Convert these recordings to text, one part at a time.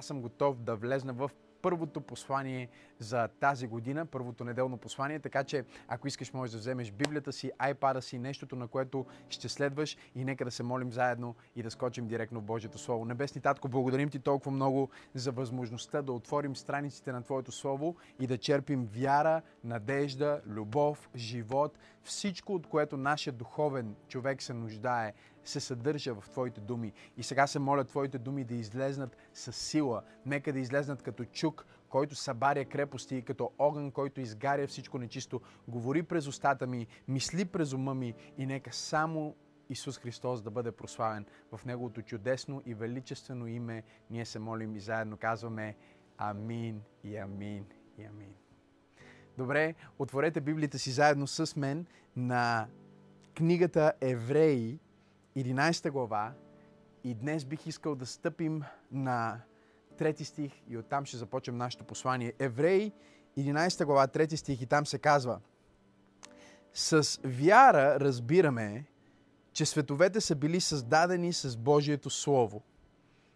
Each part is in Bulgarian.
аз съм готов да влезна в първото послание за тази година, първото неделно послание, така че ако искаш можеш да вземеш Библията си, айпада си, нещото на което ще следваш и нека да се молим заедно и да скочим директно в Божието Слово. Небесни Татко, благодарим Ти толкова много за възможността да отворим страниците на Твоето Слово и да черпим вяра, надежда, любов, живот, всичко от което нашия духовен човек се нуждае се съдържа в Твоите думи. И сега се моля Твоите думи да излезнат с сила. Нека да излезнат като чук, който събаря крепости и като огън, който изгаря всичко нечисто. Говори през устата ми, мисли през ума ми и нека само Исус Христос да бъде прославен в Неговото чудесно и величествено име. Ние се молим и заедно казваме Амин и Амин и Амин. Добре, отворете Библията си заедно с мен на книгата Евреи, 11 глава и днес бих искал да стъпим на трети стих и оттам ще започнем нашето послание. Евреи, 11 глава, трети стих и там се казва С вяра разбираме, че световете са били създадени с Божието Слово.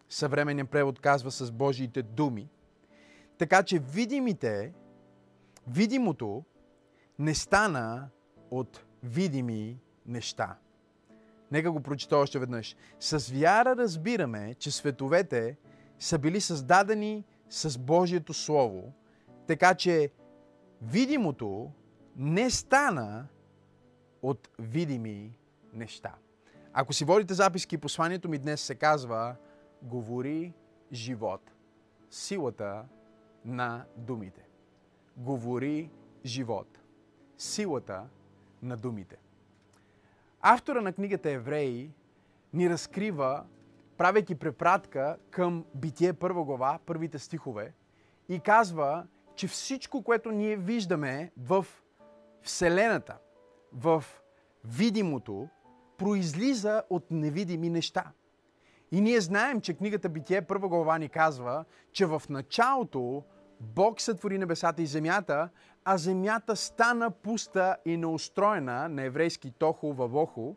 Съвременният превод казва с Божиите думи. Така че видимите, видимото не стана от видими неща. Нека го прочита още веднъж. С вяра разбираме, че световете са били създадени с Божието Слово, така че видимото не стана от видими неща. Ако си водите записки, посланието ми днес се казва Говори живот. Силата на думите. Говори живот. Силата на думите. Автора на книгата Евреи ни разкрива, правейки препратка към Битие първа глава, първите стихове, и казва, че всичко, което ние виждаме в Вселената, в видимото, произлиза от невидими неща. И ние знаем, че книгата Битие първа глава ни казва, че в началото Бог сътвори небесата и земята, а земята стана пуста и неустроена на еврейски Тохо Вавохо,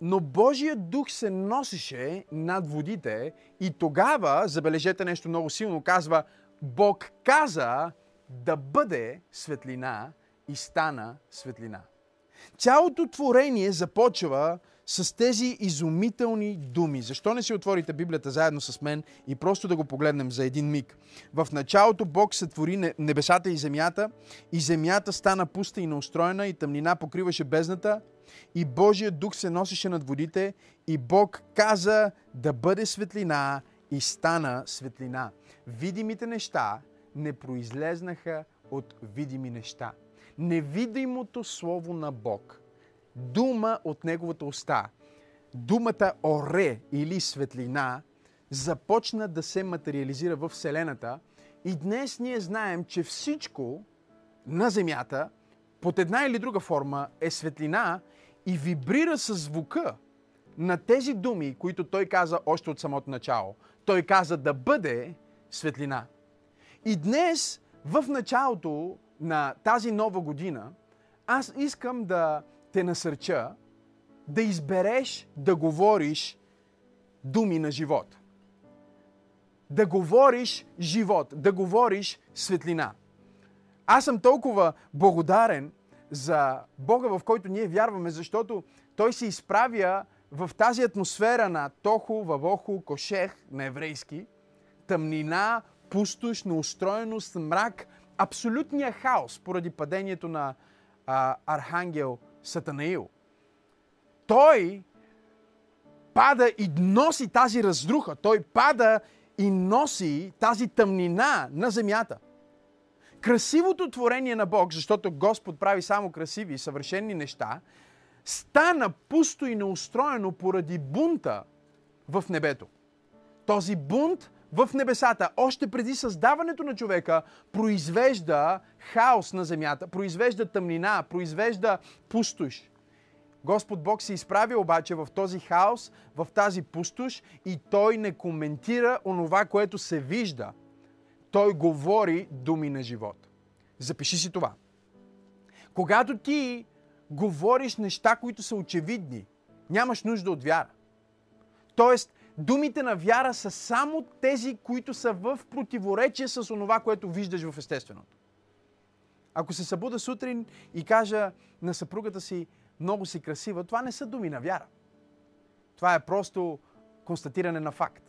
но Божия дух се носеше над водите и тогава, забележете нещо много силно, казва, Бог каза да бъде светлина и стана светлина. Цялото творение започва с тези изумителни думи. Защо не си отворите Библията заедно с мен и просто да го погледнем за един миг? В началото Бог сътвори небесата и земята, и земята стана пуста и неустроена, и тъмнина покриваше бездната, и Божия дух се носеше над водите, и Бог каза да бъде светлина, и стана светлина. Видимите неща не произлезнаха от видими неща. Невидимото Слово на Бог – дума от неговата уста. Думата оре или светлина започна да се материализира в Вселената и днес ние знаем, че всичко на Земята под една или друга форма е светлина и вибрира с звука на тези думи, които той каза още от самото начало. Той каза да бъде светлина. И днес, в началото на тази нова година, аз искам да те насърча да избереш да говориш думи на живот. Да говориш живот, да говориш светлина. Аз съм толкова благодарен за Бога, в който ние вярваме, защото Той се изправя в тази атмосфера на Тохо, Вавохо, Кошех на еврейски, тъмнина, пустош, неустроеност, мрак, абсолютния хаос поради падението на а, Архангел Сатанаил. Той пада и носи тази разруха. Той пада и носи тази тъмнина на земята. Красивото творение на Бог, защото Господ прави само красиви и съвършени неща, стана пусто и неустроено поради бунта в небето. Този бунт в небесата, още преди създаването на човека, произвежда хаос на земята, произвежда тъмнина, произвежда пустош. Господ Бог се изправи обаче в този хаос, в тази пустош и той не коментира онова, което се вижда. Той говори думи на живот. Запиши си това. Когато ти говориш неща, които са очевидни, нямаш нужда от вяра. Тоест, Думите на вяра са само тези, които са в противоречие с онова, което виждаш в естественото. Ако се събуда сутрин и кажа на съпругата си, много си красива, това не са думи на вяра. Това е просто констатиране на факт.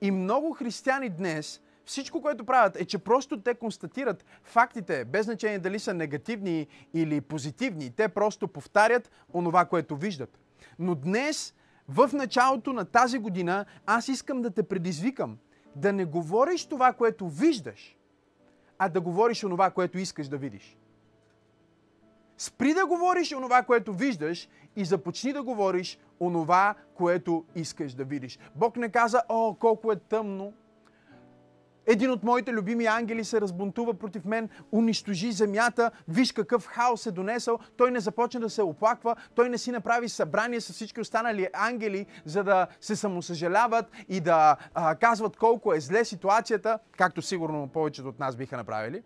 И много християни днес, всичко, което правят, е, че просто те констатират фактите, без значение дали са негативни или позитивни. Те просто повтарят онова, което виждат. Но днес, в началото на тази година, аз искам да те предизвикам да не говориш това, което виждаш, а да говориш онова, което искаш да видиш. Спри да говориш онова, което виждаш и започни да говориш онова, което искаш да видиш. Бог не каза, о, колко е тъмно. Един от моите любими ангели се разбунтува против мен, унищожи земята, виж какъв хаос е донесъл. Той не започна да се оплаква, той не си направи събрание с всички останали ангели, за да се самосъжаляват и да а, казват колко е зле ситуацията, както сигурно повечето от нас биха направили.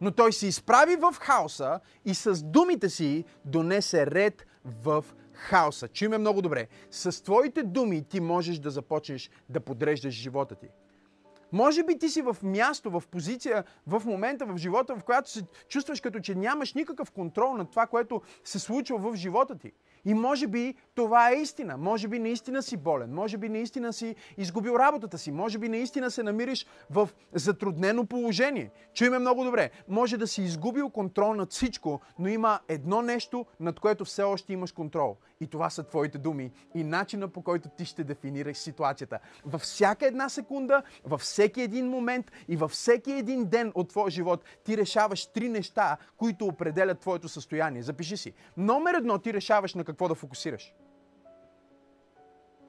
Но той се изправи в хаоса и с думите си донесе ред в хаоса. Чуй ме много добре. С твоите думи ти можеш да започнеш да подреждаш живота ти. Може би ти си в място, в позиция, в момента в живота, в която се чувстваш като че нямаш никакъв контрол над това, което се случва в живота ти. И може би това е истина. Може би наистина си болен. Може би наистина си изгубил работата си. Може би наистина се намириш в затруднено положение. Чуй ме много добре. Може да си изгубил контрол над всичко, но има едно нещо, над което все още имаш контрол. И това са твоите думи и начина по който ти ще дефинираш ситуацията. Във всяка една секунда, във всеки един момент и във всеки един ден от твоя живот ти решаваш три неща, които определят твоето състояние. Запиши си. Номер едно ти решаваш на какво да фокусираш.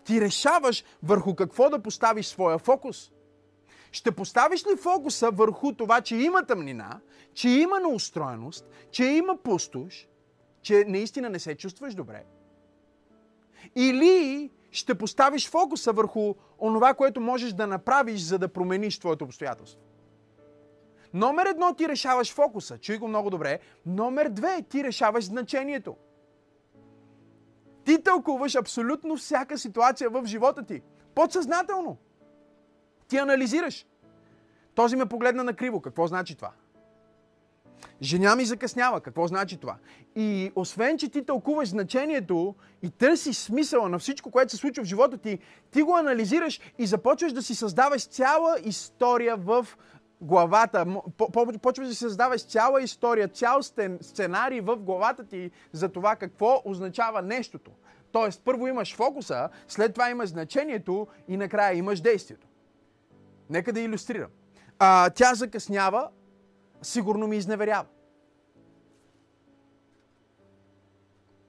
Ти решаваш върху какво да поставиш своя фокус. Ще поставиш ли фокуса върху това, че има тъмнина, че има неустроеност, че има пустош, че наистина не се чувстваш добре? Или ще поставиш фокуса върху онова, което можеш да направиш, за да промениш твоето обстоятелство? Номер едно ти решаваш фокуса, чуй го много добре. Номер две ти решаваш значението. Ти тълкуваш абсолютно всяка ситуация в живота ти. Подсъзнателно. Ти анализираш. Този ме погледна на криво. Какво значи това? Женя ми закъснява. Какво значи това? И освен, че ти тълкуваш значението и търсиш смисъла на всичко, което се случва в живота ти, ти го анализираш и започваш да си създаваш цяла история в главата, почваш да си създаваш цяла история, цял сценарий в главата ти за това какво означава нещото. Тоест, първо имаш фокуса, след това имаш значението и накрая имаш действието. Нека да иллюстрирам. А, тя закъснява, сигурно ми изневерява.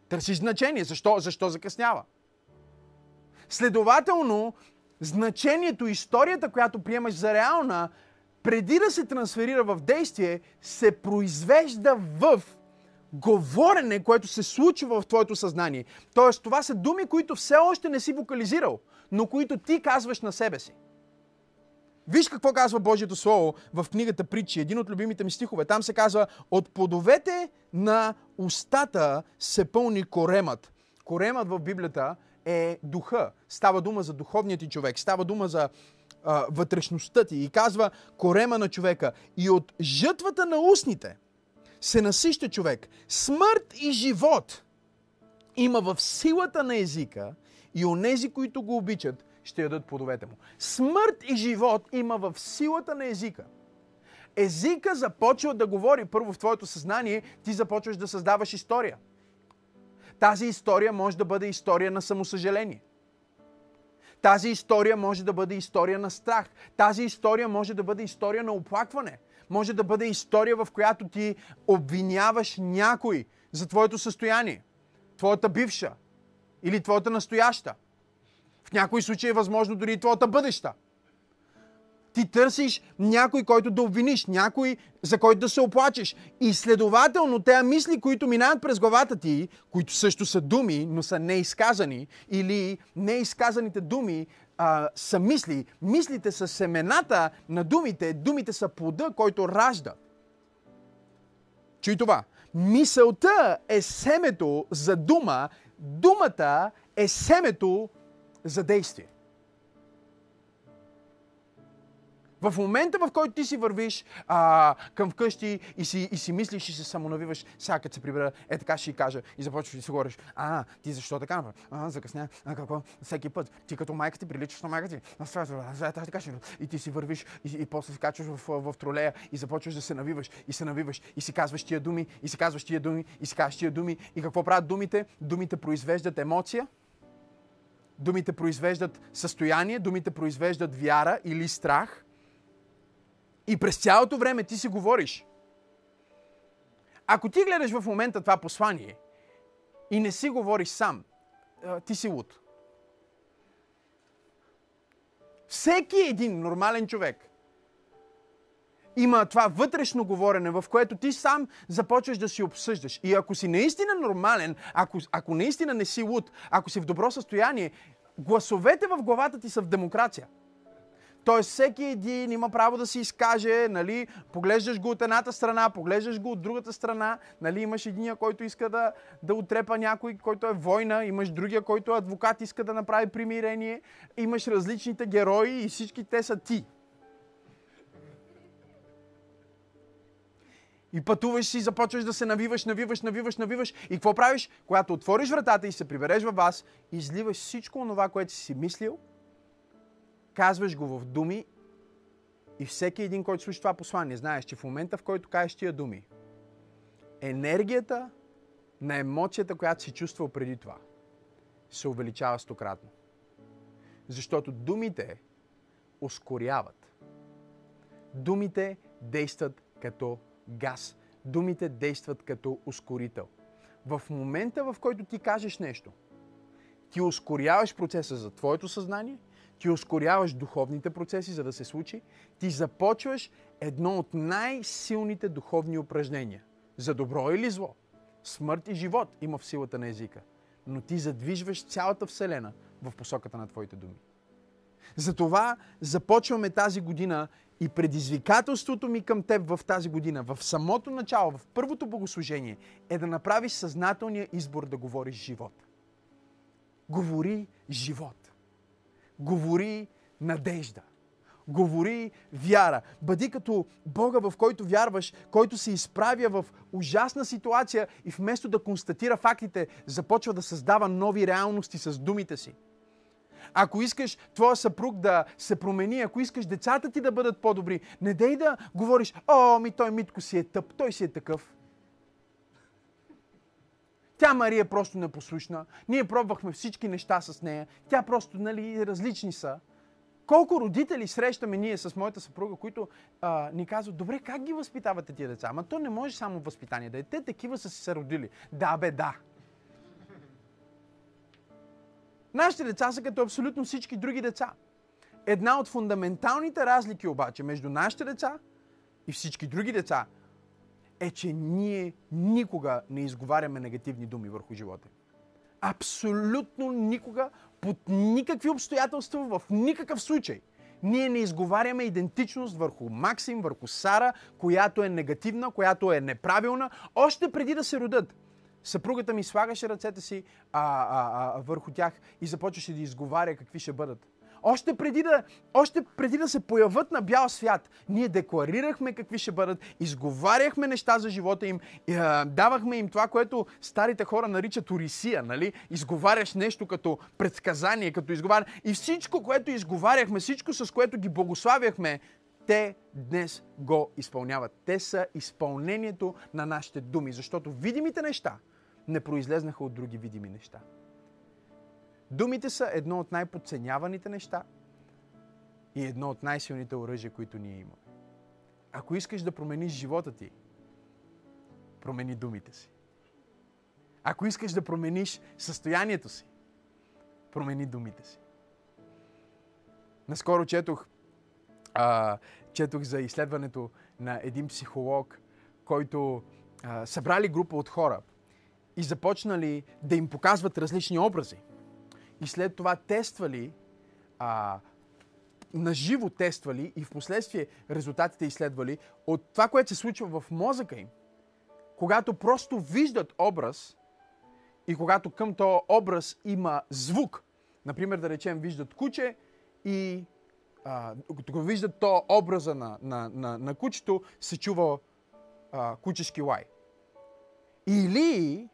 Търсиш значение. Защо, защо закъснява? Следователно, значението, историята, която приемаш за реална, преди да се трансферира в действие, се произвежда в говорене, което се случва в твоето съзнание. Тоест, това са думи, които все още не си вокализирал, но които ти казваш на себе си. Виж какво казва Божието Слово в книгата Притчи, един от любимите ми стихове. Там се казва, от плодовете на устата се пълни коремът. Коремът в Библията е духа. Става дума за духовният ти човек. Става дума за а, вътрешността ти. И казва корема на човека. И от жътвата на устните се насища човек. Смърт и живот има в силата на езика и онези, които го обичат, ще ядат плодовете му. Смърт и живот има в силата на езика. Езика започва да говори първо в твоето съзнание, ти започваш да създаваш история. Тази история може да бъде история на самосъжаление. Тази история може да бъде история на страх. Тази история може да бъде история на оплакване. Може да бъде история, в която ти обвиняваш някой за твоето състояние. Твоята бивша или твоята настояща. В някои случаи е възможно дори и твоята бъдеща. Ти търсиш някой, който да обвиниш, някой, за който да се оплачеш. И следователно, тези мисли, които минават през главата ти, които също са думи, но са неизказани, или неизказаните думи а, са мисли. Мислите са семената на думите, думите са плода, който ражда. Чуй това. Мисълта е семето за дума, думата е семето за действие. В момента, в който ти си вървиш а, към вкъщи и си, и си мислиш и се самонавиваш, сега се прибера, е така ще си кажа и започваш да си говориш, а, ти защо така? А, закъсня, а какво? Всеки път. Ти като майка ти приличаш на майка ти. така ще... И ти си вървиш и, и после се качваш в, в, в тролея и започваш да се навиваш и се навиваш и си казваш тия думи и си казваш тия думи и си казваш тия думи. И какво правят думите? Думите произвеждат емоция, думите произвеждат състояние, думите произвеждат вяра или страх – и през цялото време ти си говориш. Ако ти гледаш в момента това послание и не си говориш сам, ти си луд. Всеки един нормален човек има това вътрешно говорене, в което ти сам започваш да си обсъждаш. И ако си наистина нормален, ако, ако наистина не си луд, ако си в добро състояние, гласовете в главата ти са в демокрация. Тоест всеки един има право да си изкаже, нали, поглеждаш го от едната страна, поглеждаш го от другата страна, нали, имаш единия, който иска да, да отрепа някой, който е война, имаш другия, който е адвокат, иска да направи примирение, имаш различните герои и всички те са ти. И пътуваш си, започваш да се навиваш, навиваш, навиваш, навиваш. И какво правиш? Когато отвориш вратата и се прибереш във вас, изливаш всичко това, което си мислил – казваш го в думи и всеки един, който слуша това послание, знаеш, че в момента, в който кажеш тия думи, енергията на емоцията, която си чувствал преди това, се увеличава стократно. Защото думите ускоряват. Думите действат като газ. Думите действат като ускорител. В момента, в който ти кажеш нещо, ти ускоряваш процеса за твоето съзнание ти ускоряваш духовните процеси, за да се случи, ти започваш едно от най-силните духовни упражнения. За добро или зло. Смърт и живот има в силата на езика. Но ти задвижваш цялата Вселена в посоката на твоите думи. Затова започваме тази година и предизвикателството ми към теб в тази година, в самото начало, в първото богослужение, е да направиш съзнателния избор да говориш живот. Говори живот. Говори надежда. Говори вяра. Бъди като Бога, в който вярваш, който се изправя в ужасна ситуация и вместо да констатира фактите, започва да създава нови реалности с думите си. Ако искаш твоя съпруг да се промени, ако искаш децата ти да бъдат по-добри, не дей да говориш, о, ми той Митко си е тъп, той си е такъв. Тя Мария просто непослушна. Ние пробвахме всички неща с нея. Тя просто, нали, различни са. Колко родители срещаме ние с моята съпруга, които а, ни казват, добре, как ги възпитавате тия деца? Ама то не може само възпитание да е. Те такива са се родили. Да, бе, да. Нашите деца са като абсолютно всички други деца. Една от фундаменталните разлики обаче между нашите деца и всички други деца е, че ние никога не изговаряме негативни думи върху живота. Абсолютно никога, под никакви обстоятелства, в никакъв случай. Ние не изговаряме идентичност върху Максим, върху Сара, която е негативна, която е неправилна, още преди да се родят. Съпругата ми слагаше ръцете си а, а, а, върху тях и започваше да изговаря какви ще бъдат. Още преди, да, още преди да се появат на бял свят, ние декларирахме какви ще бъдат, изговаряхме неща за живота им, давахме им това, което старите хора наричат орисия, нали? Изговаряш нещо като предсказание, като изговаряш. И всичко, което изговаряхме, всичко с което ги благославяхме, те днес го изпълняват. Те са изпълнението на нашите думи, защото видимите неща не произлезнаха от други видими неща. Думите са едно от най-подценяваните неща и едно от най-силните оръжия, които ние имаме. Ако искаш да промениш живота ти, промени думите си. Ако искаш да промениш състоянието си, промени думите си. Наскоро четох, а, четох за изследването на един психолог, който а, събрали група от хора и започнали да им показват различни образи и след това тествали, а, наживо тествали и в последствие резултатите изследвали от това, което се случва в мозъка им, когато просто виждат образ и когато към този образ има звук, например, да речем, виждат куче и а, виждат то образа на, на, на, на кучето, се чува а, кучешки лай. Или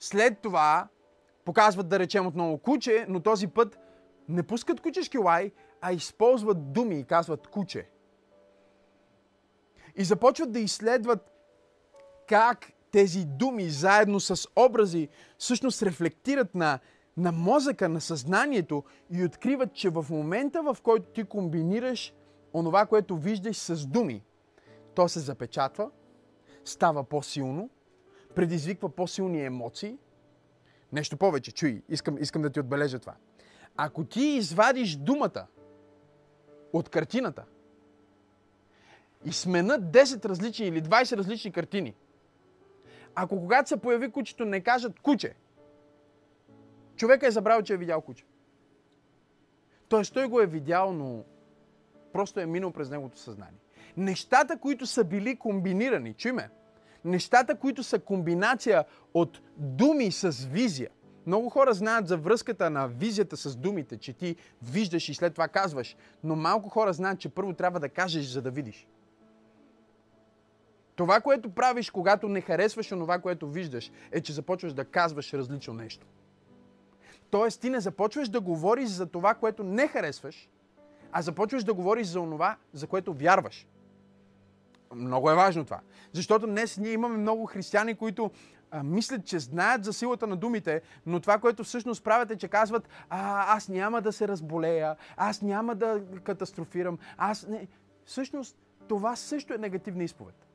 след това показват, да речем, отново куче, но този път не пускат кучешки лай, а използват думи и казват куче. И започват да изследват как тези думи заедно с образи всъщност рефлектират на, на мозъка, на съзнанието и откриват, че в момента, в който ти комбинираш онова, което виждаш с думи, то се запечатва, става по-силно, предизвиква по-силни емоции. Нещо повече, чуй, искам, искам да ти отбележа това. Ако ти извадиш думата от картината и сменят 10 различни или 20 различни картини, ако когато се появи кучето не кажат куче, човека е забрал, че е видял куче. Тоест той го е видял, но просто е минал през неговото съзнание. Нещата, които са били комбинирани, чуй ме, нещата, които са комбинация от думи с визия. Много хора знаят за връзката на визията с думите, че ти виждаш и след това казваш, но малко хора знаят, че първо трябва да кажеш, за да видиш. Това, което правиш, когато не харесваш онова, което виждаш, е, че започваш да казваш различно нещо. Тоест, ти не започваш да говориш за това, което не харесваш, а започваш да говориш за онова, за което вярваш. Много е важно това. Защото днес ние имаме много християни, които а, мислят, че знаят за силата на думите, но това, което всъщност правят е, че казват, а, аз няма да се разболея, аз няма да катастрофирам, аз не... Всъщност, това също е негативна изповед.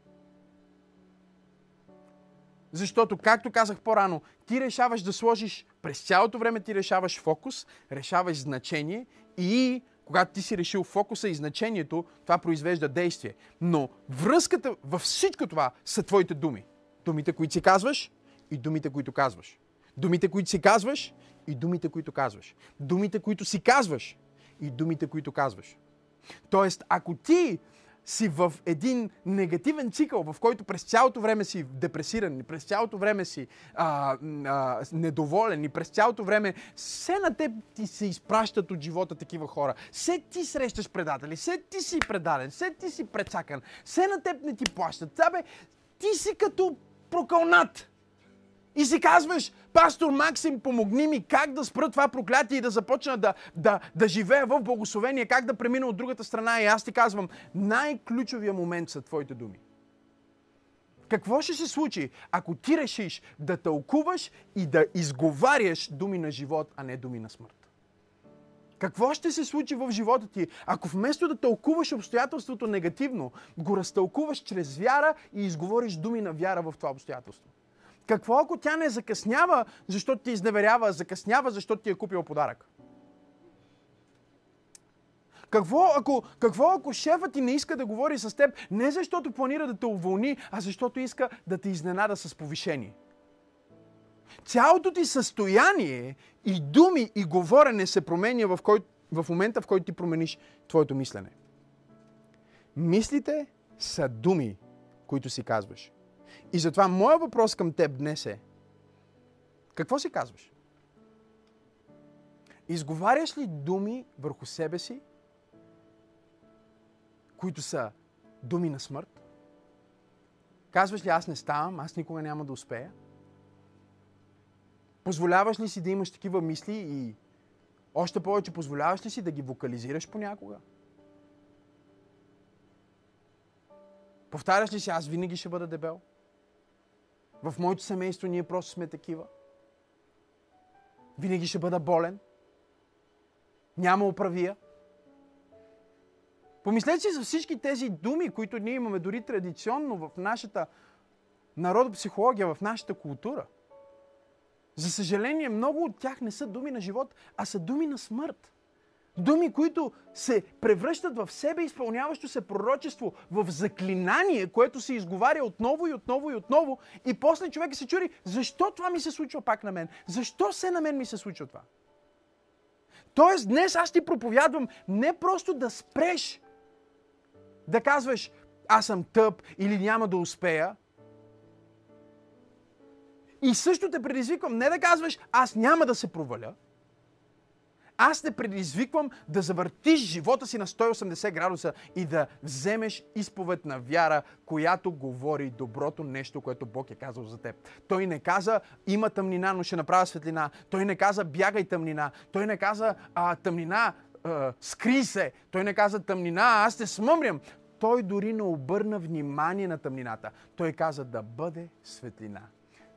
Защото, както казах по-рано, ти решаваш да сложиш, през цялото време ти решаваш фокус, решаваш значение и когато ти си решил фокуса и значението, това произвежда действие. Но връзката във всичко това са твоите думи. Думите, които си казваш и думите, които казваш. Думите, които си казваш и думите, които казваш. Думите, които си казваш и думите, които казваш. Тоест, ако ти си в един негативен цикъл, в който през цялото време си депресиран, през цялото време си а, а, недоволен и през цялото време все на теб ти се изпращат от живота такива хора. Все ти срещаш предатели, все ти си предаден, все ти си прецакан, все на теб не ти плащат. Абе, ти си като прокълнат. И си казваш, пастор Максим, помогни ми как да спра това проклятие и да започна да, да, да живея в благословение, как да премина от другата страна. И аз ти казвам, най-ключовия момент са твоите думи. Какво ще се случи, ако ти решиш да тълкуваш и да изговаряш думи на живот, а не думи на смърт? Какво ще се случи в живота ти, ако вместо да тълкуваш обстоятелството негативно, го разтълкуваш чрез вяра и изговориш думи на вяра в това обстоятелство? Какво ако тя не закъснява, защото ти изневерява, закъснява, защото ти е купил подарък? Какво ако, какво ако шефът ти не иска да говори с теб, не защото планира да те уволни, а защото иска да те изненада с повишение? Цялото ти състояние и думи и говорене се променя в, кой, в момента, в който ти промениш твоето мислене. Мислите са думи, които си казваш. И затова моят въпрос към теб днес е, какво си казваш? Изговаряш ли думи върху себе си, които са думи на смърт? Казваш ли, аз не ставам, аз никога няма да успея? Позволяваш ли си да имаш такива мисли и още повече позволяваш ли си да ги вокализираш понякога? Повтаряш ли си, аз винаги ще бъда дебел? В моето семейство ние просто сме такива. Винаги ще бъда болен. Няма управия. Помислете си за всички тези думи, които ние имаме дори традиционно в нашата народопсихология, в нашата култура. За съжаление, много от тях не са думи на живот, а са думи на смърт. Думи, които се превръщат в себе изпълняващо се пророчество, в заклинание, което се изговаря отново и отново и отново. И после човек се чури, защо това ми се случва пак на мен? Защо се на мен ми се случва това? Тоест, днес аз ти проповядвам не просто да спреш да казваш, аз съм тъп или няма да успея. И също те предизвиквам не да казваш, аз няма да се проваля, Аз те предизвиквам да завъртиш живота си на 180 градуса и да вземеш изповед на вяра, която говори доброто нещо, което Бог е казал за теб. Той не каза, има тъмнина, но ще направя светлина. Той не каза, бягай тъмнина. Той не каза, а, тъмнина, а, скри се. Той не каза, тъмнина, аз те смъмрям. Той дори не обърна внимание на тъмнината. Той каза да бъде светлина.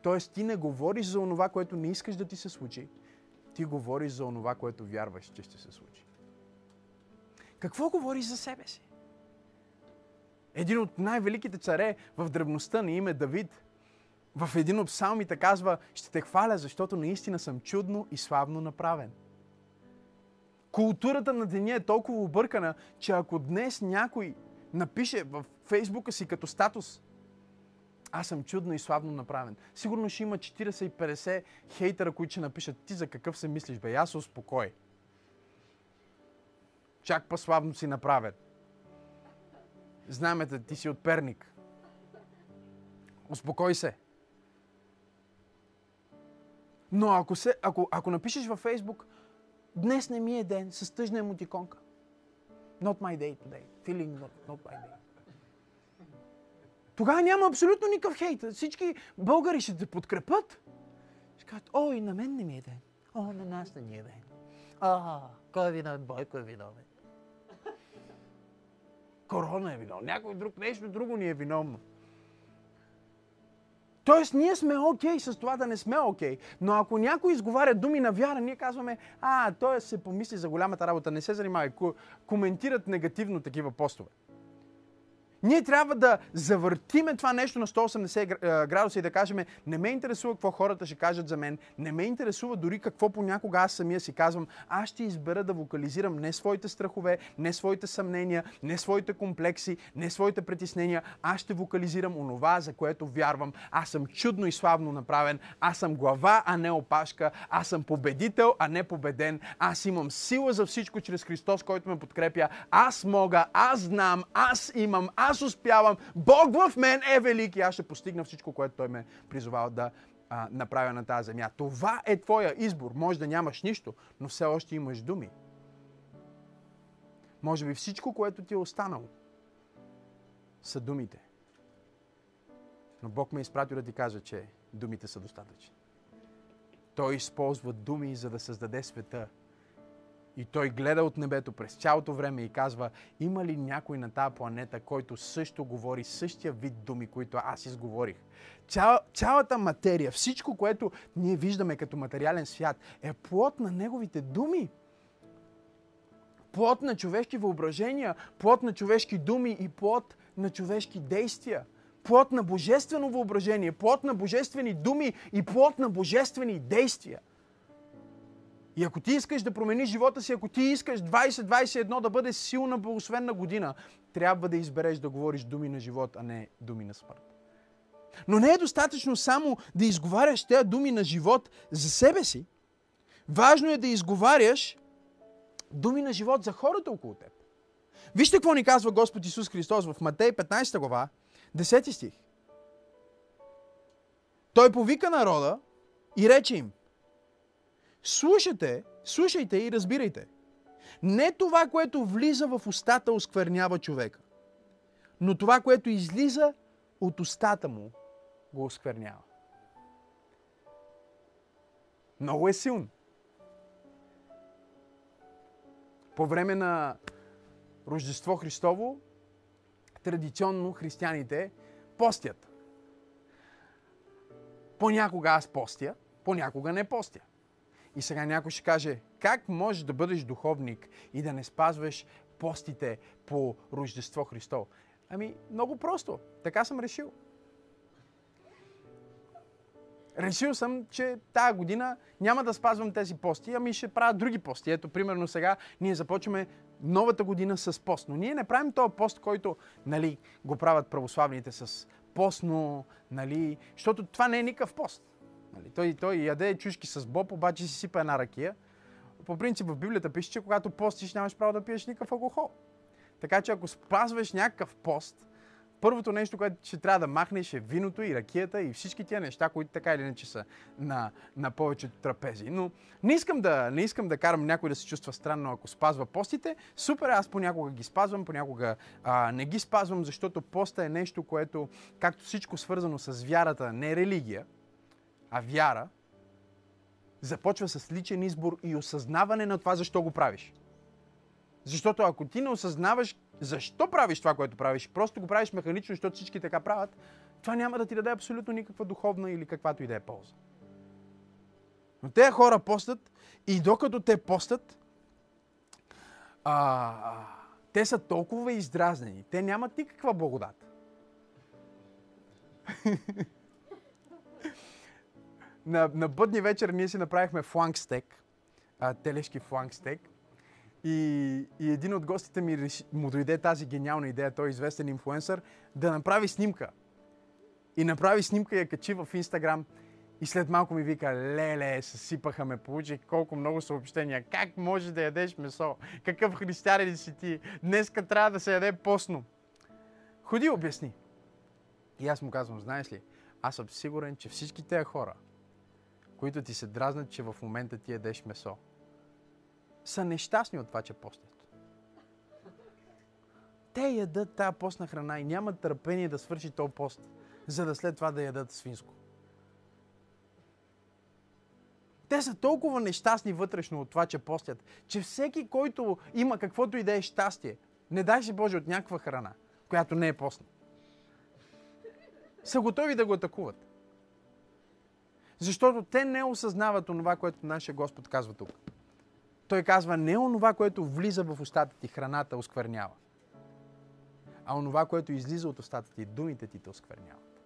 Тоест ти не говориш за онова, което не искаш да ти се случи. Ти говориш за онова, което вярваш, че ще се случи. Какво говориш за себе си? Един от най-великите царе в древността на име Давид, в един от псалмите казва, ще те хваля, защото наистина съм чудно и славно направен. Културата на деня е толкова объркана, че ако днес някой напише в фейсбука си като статус аз съм чудно и славно направен. Сигурно ще има 40 и 50 хейтера, които ще напишат ти за какъв се мислиш, бе, аз успокой. Чак по-славно си направен. Знамете, ти си от Перник. Успокой се. Но ако, се, ако, ако напишеш във Фейсбук, днес не ми е ден с тъжна емотиконка. Not my day today. Feeling not, not my day. Тогава няма абсолютно никакъв хейт. Всички българи ще те подкрепят. Ще кажат, о, и на мен не ми е ден. О, на нас не ни е ден. А, кой е виновен? Бойко е виновен. Корона е виновен. Някой друг, нещо друго ни е виновно. Тоест, ние сме окей okay с това да не сме окей. Okay. Но ако някой изговаря думи на вяра, ние казваме, а, той се помисли за голямата работа, не се занимава. Коментират негативно такива постове. Ние трябва да завъртиме това нещо на 180 градуса и да кажем, не ме интересува какво хората ще кажат за мен, не ме интересува дори какво понякога аз самия си казвам. Аз ще избера да вокализирам не своите страхове, не своите съмнения, не своите комплекси, не своите притеснения. Аз ще вокализирам онова, за което вярвам. Аз съм чудно и славно направен. Аз съм глава, а не опашка. Аз съм победител, а не победен. Аз имам сила за всичко чрез Христос, който ме подкрепя. Аз мога, аз знам, аз имам, аз аз успявам, Бог в мен е велик и аз ще постигна всичко, което Той ме призовава да а, направя на тази земя. Това е твоя избор. Може да нямаш нищо, но все още имаш думи. Може би всичко, което ти е останало, са думите. Но Бог ме е изпратил да ти кажа, че думите са достатъчни. Той използва думи, за да създаде света, и той гледа от небето през цялото време и казва, има ли някой на тази планета, който също говори същия вид думи, които аз изговорих? Цял, цялата материя, всичко, което ние виждаме като материален свят, е плод на неговите думи. Плод на човешки въображения, плод на човешки думи и плод на човешки действия. Плод на божествено въображение, плод на божествени думи и плод на божествени действия. И ако ти искаш да промениш живота си, ако ти искаш 2021 да бъде силна, благословена година, трябва да избереш да говориш думи на живот, а не думи на смърт. Но не е достатъчно само да изговаряш тези думи на живот за себе си. Важно е да изговаряш думи на живот за хората около теб. Вижте какво ни казва Господ Исус Христос в Матей 15 глава, 10 стих. Той повика народа и рече им, Слушайте, слушайте и разбирайте. Не това, което влиза в устата, осквернява човека, но това, което излиза от устата му, го осквернява. Много е силно. По време на Рождество Христово, традиционно християните постят. Понякога аз постя, понякога не постя. И сега някой ще каже, как можеш да бъдеш духовник и да не спазваш постите по Рождество Христово? Ами, много просто. Така съм решил. Решил съм, че тая година няма да спазвам тези пости, ами ще правя други пости. Ето, примерно сега ние започваме новата година с пост. Но ние не правим този пост, който нали, го правят православните с постно, нали, защото това не е никакъв пост. Нали? Той, той яде чушки с боб, обаче си сипа една ракия. По принцип в Библията пише, че когато постиш нямаш право да пиеш никакъв алкохол. Така че ако спазваш някакъв пост, първото нещо, което ще трябва да махнеш е виното и ракията и всички тия неща, които така или иначе са на, на повечето трапези. Но не искам, да, не искам да карам някой да се чувства странно, ако спазва постите. Супер, аз понякога ги спазвам, понякога а, не ги спазвам, защото поста е нещо, което, както всичко свързано с вярата, не е религия, а вяра, започва с личен избор и осъзнаване на това защо го правиш. Защото ако ти не осъзнаваш защо правиш това, което правиш, просто го правиш механично, защото всички така правят, това няма да ти даде абсолютно никаква духовна или каквато и да е полза. Но тези хора постат и докато те постат, а, те са толкова издразнени. Те нямат никаква благодат. на, на бъдни вечер ние си направихме фланг стек, а, телешки фланг стек. И, и един от гостите ми му дойде тази гениална идея, той е известен инфлуенсър, да направи снимка. И направи снимка и я качи в Инстаграм. И след малко ми вика, леле, съсипаха ме, получих колко много съобщения. Как можеш да ядеш месо? Какъв християнин си ти? Днеска трябва да се яде постно. Ходи, обясни. И аз му казвам, знаеш ли, аз съм сигурен, че всички тези хора, които ти се дразнат, че в момента ти ядеш месо, са нещастни от това, че постят. Те ядат тази постна храна и нямат търпение да свърши този пост, за да след това да ядат свинско. Те са толкова нещастни вътрешно от това, че постят, че всеки, който има каквото и да е щастие, не дай си Боже от някаква храна, която не е постна, са готови да го атакуват. Защото те не осъзнават това, което нашия Господ казва тук. Той казва, не онова, което влиза в устата ти, храната осквернява, а онова, което излиза от устата ти, думите ти те оскверняват.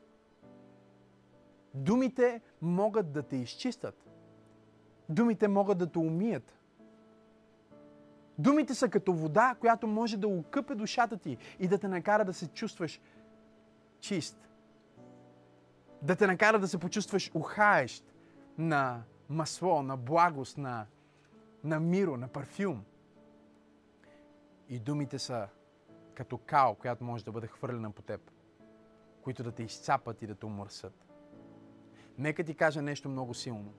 Думите могат да те изчистят. Думите могат да те умият. Думите са като вода, която може да окъпе душата ти и да те накара да се чувстваш чист. Да те накара да се почувстваш ухаещ на масло, на благост, на на миро, на парфюм. И думите са като као, която може да бъде хвърлена по теб, които да те изцапат и да те умърсат. Нека ти кажа нещо много силно.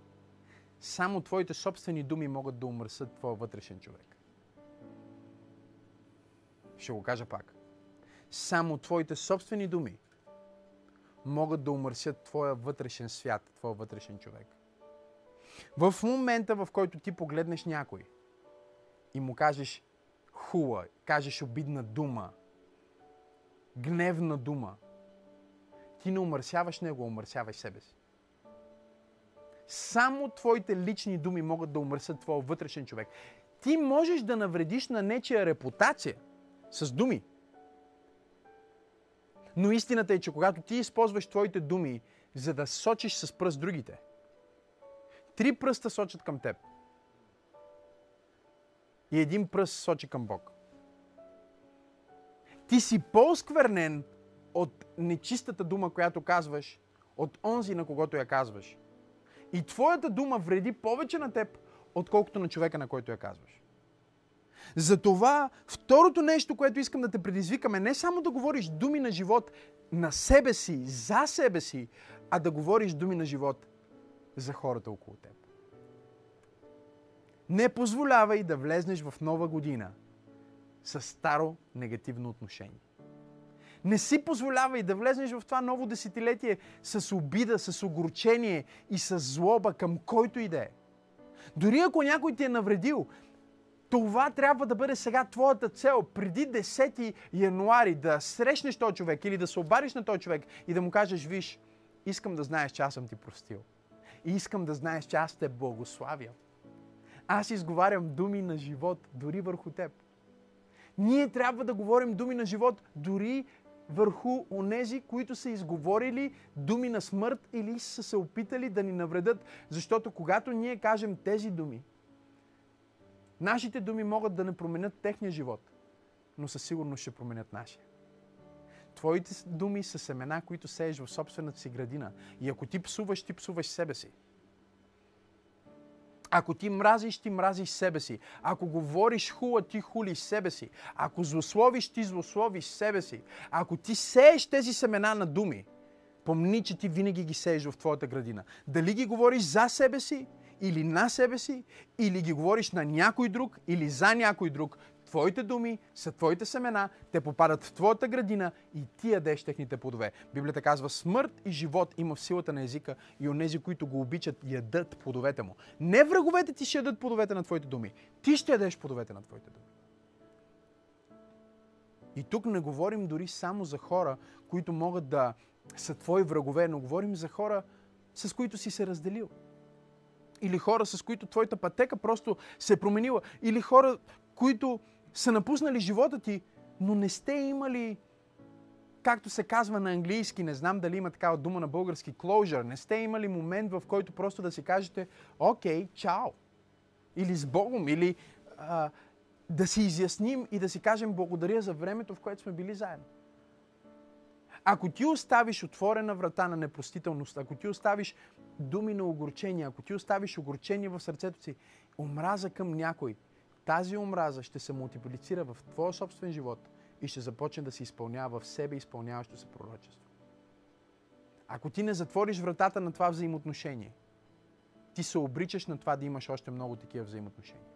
Само твоите собствени думи могат да умърсат твоя вътрешен човек. Ще го кажа пак. Само твоите собствени думи могат да умърсят твоя вътрешен свят, твоя вътрешен човек. В момента, в който ти погледнеш някой и му кажеш хула, кажеш обидна дума, гневна дума, ти не умърсяваш него, умърсяваш себе си. Само твоите лични думи могат да умърсят твоя вътрешен човек. Ти можеш да навредиш на нечия репутация с думи. Но истината е, че когато ти използваш твоите думи, за да сочиш с пръст другите – Три пръста сочат към теб. И един пръст сочи към Бог. Ти си по-сквернен от нечистата дума, която казваш, от онзи, на когото я казваш. И твоята дума вреди повече на теб, отколкото на човека, на който я казваш. Затова второто нещо, което искам да те предизвикаме, не само да говориш думи на живот на себе си, за себе си, а да говориш думи на живот за хората около теб. Не позволявай да влезнеш в нова година с старо негативно отношение. Не си позволявай да влезнеш в това ново десетилетие с обида, с огорчение и с злоба към който и да е. Дори ако някой ти е навредил, това трябва да бъде сега твоята цел. Преди 10 януари да срещнеш този човек или да се обадиш на този човек и да му кажеш, виж, искам да знаеш, че аз съм ти простил. И искам да знаеш, че аз те благославям. Аз изговарям думи на живот дори върху теб. Ние трябва да говорим думи на живот дори върху онези, които са изговорили думи на смърт или са се опитали да ни навредят. Защото когато ние кажем тези думи, нашите думи могат да не променят техния живот, но със сигурност ще променят нашия. Твоите думи са семена, които сееш в собствената си градина. И ако ти псуваш, ти псуваш себе си. Ако ти мразиш, ти мразиш себе си. Ако говориш хула, ти хулиш себе си. Ако злословиш, ти злословиш себе си. Ако ти сееш тези семена на думи, помни, че ти винаги ги сееш в твоята градина. Дали ги говориш за себе си, или на себе си, или ги говориш на някой друг, или за някой друг, Твоите думи са твоите семена, те попадат в твоята градина и ти ядеш техните плодове. Библията казва, смърт и живот има в силата на езика и онези, които го обичат, ядат плодовете му. Не враговете ти ще ядат плодовете на твоите думи. Ти ще ядеш плодовете на твоите думи. И тук не говорим дори само за хора, които могат да са твои врагове, но говорим за хора, с които си се разделил. Или хора, с които твоята пътека просто се е променила. Или хора, които са напуснали живота ти, но не сте имали, както се казва на английски, не знам дали има такава дума на български, closure. Не сте имали момент, в който просто да си кажете, окей, чао. Или с Богом, или а, да си изясним и да си кажем благодаря за времето, в което сме били заедно. Ако ти оставиш отворена врата на непростителност, ако ти оставиш думи на огорчение, ако ти оставиш огорчение в сърцето си, омраза към някой, тази омраза ще се мултиплицира в твоя собствен живот и ще започне да се изпълнява в себе изпълняващо се пророчество. Ако ти не затвориш вратата на това взаимоотношение, ти се обричаш на това да имаш още много такива взаимоотношения.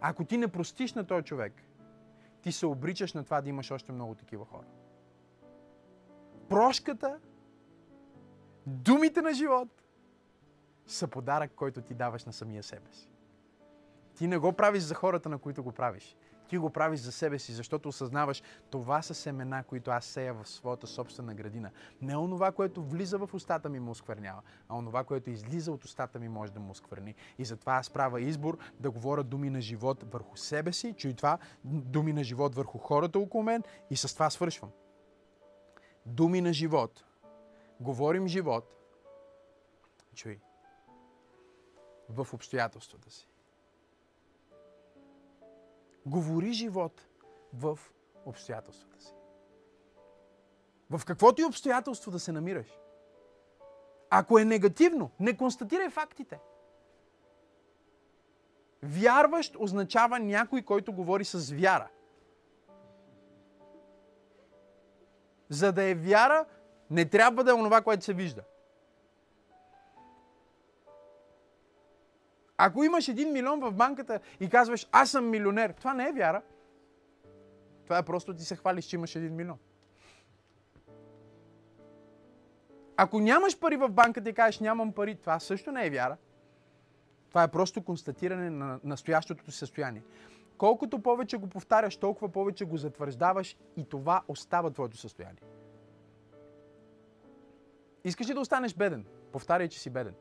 Ако ти не простиш на този човек, ти се обричаш на това да имаш още много такива хора. Прошката, думите на живот са подарък, който ти даваш на самия себе си. Ти не го правиш за хората, на които го правиш. Ти го правиш за себе си, защото осъзнаваш, това са семена, които аз сея в своята собствена градина. Не онова, което влиза в устата ми му осквернява, а онова, което излиза от устата ми може да му оскверни. И затова аз правя избор да говоря думи на живот върху себе си, чуй това, думи на живот върху хората около мен и с това свършвам. Думи на живот. Говорим живот. Чуй. В обстоятелствата си. Говори живот в обстоятелствата си. В каквото и обстоятелство да се намираш. Ако е негативно, не констатирай фактите. Вярващ означава някой, който говори с вяра. За да е вяра, не трябва да е онова, което се вижда. Ако имаш един милион в банката и казваш, аз съм милионер, това не е вяра. Това е просто ти се хвалиш, че имаш един милион. Ако нямаш пари в банката и кажеш, нямам пари, това също не е вяра. Това е просто констатиране на настоящото състояние. Колкото повече го повтаряш, толкова повече го затвърждаваш и това остава твоето състояние. Искаш ли да останеш беден? Повтаряй, че си беден.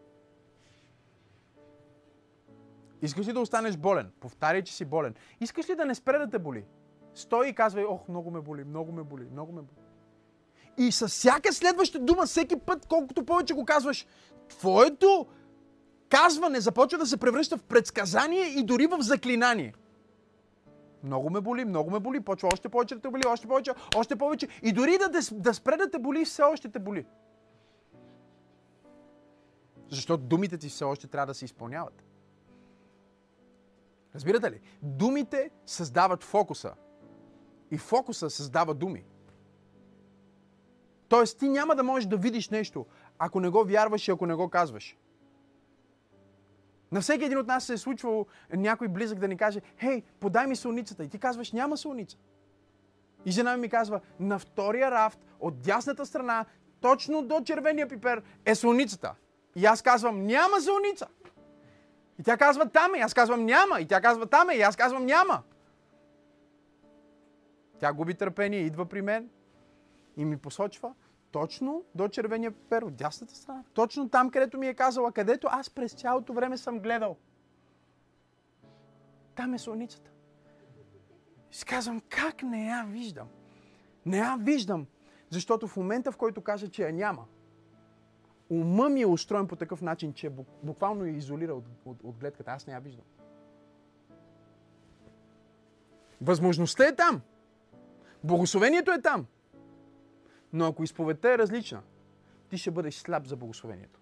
Искаш ли да останеш болен? Повтаряй, че си болен. Искаш ли да не спре да те боли? Стой и казвай, ох, много ме боли, много ме боли, много ме боли. И с всяка следваща дума, всеки път, колкото повече го казваш, твоето казване започва да се превръща в предсказание и дори в заклинание. Много ме боли, много ме боли, почва още повече да те боли, още повече, още повече. И дори да, да спре да те боли, все още те боли. Защото думите ти все още трябва да се изпълняват. Разбирате ли? Думите създават фокуса. И фокуса създава думи. Тоест ти няма да можеш да видиш нещо, ако не го вярваш и ако не го казваш. На всеки един от нас се е случвало някой близък да ни каже, хей, подай ми солницата. И ти казваш, няма солница. И жена ми казва, на втория рафт, от дясната страна, точно до червения пипер е солницата. И аз казвам, няма солница. И тя казва там е, аз казвам няма. И тя казва там е, и аз казвам няма. Тя губи търпение, идва при мен и ми посочва точно до червения пер от дясната страна. Точно там, където ми е казала, където аз през цялото време съм гледал. Там е слоницата. И си казвам, как не я виждам? Не я виждам, защото в момента, в който кажа, че я няма, ума ми е устроен по такъв начин, че буквално я изолира от, от, от гледката. Аз не я виждам. Възможността е там. Благословението е там. Но ако изповедта е различна, ти ще бъдеш слаб за благословението.